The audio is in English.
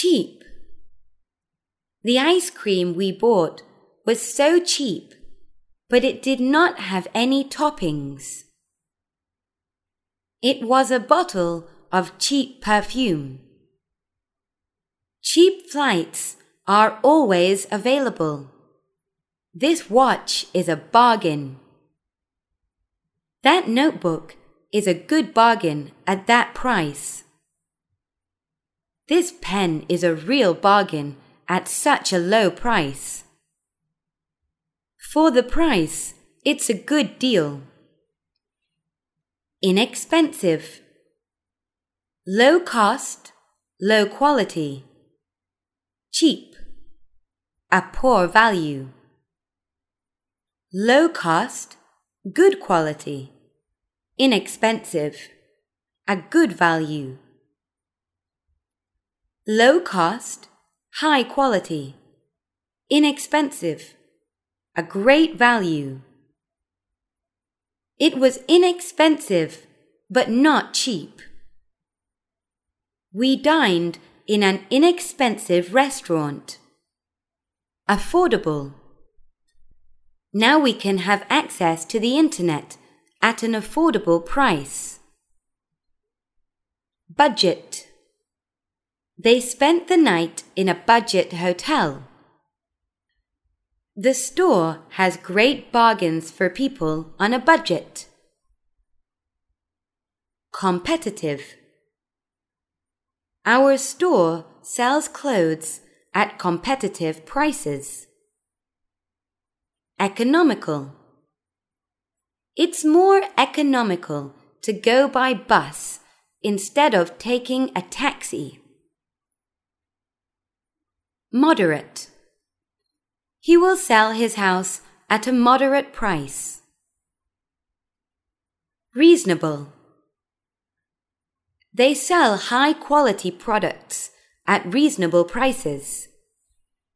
Cheap. The ice cream we bought was so cheap, but it did not have any toppings. It was a bottle of cheap perfume. Cheap flights are always available. This watch is a bargain. That notebook is a good bargain at that price. This pen is a real bargain at such a low price. For the price, it's a good deal. Inexpensive. Low cost, low quality. Cheap. A poor value. Low cost, good quality. Inexpensive. A good value. Low cost, high quality. Inexpensive. A great value. It was inexpensive, but not cheap. We dined in an inexpensive restaurant. Affordable. Now we can have access to the internet at an affordable price. Budget. They spent the night in a budget hotel. The store has great bargains for people on a budget. Competitive. Our store sells clothes at competitive prices. Economical. It's more economical to go by bus instead of taking a taxi. Moderate. He will sell his house at a moderate price. Reasonable. They sell high quality products at reasonable prices.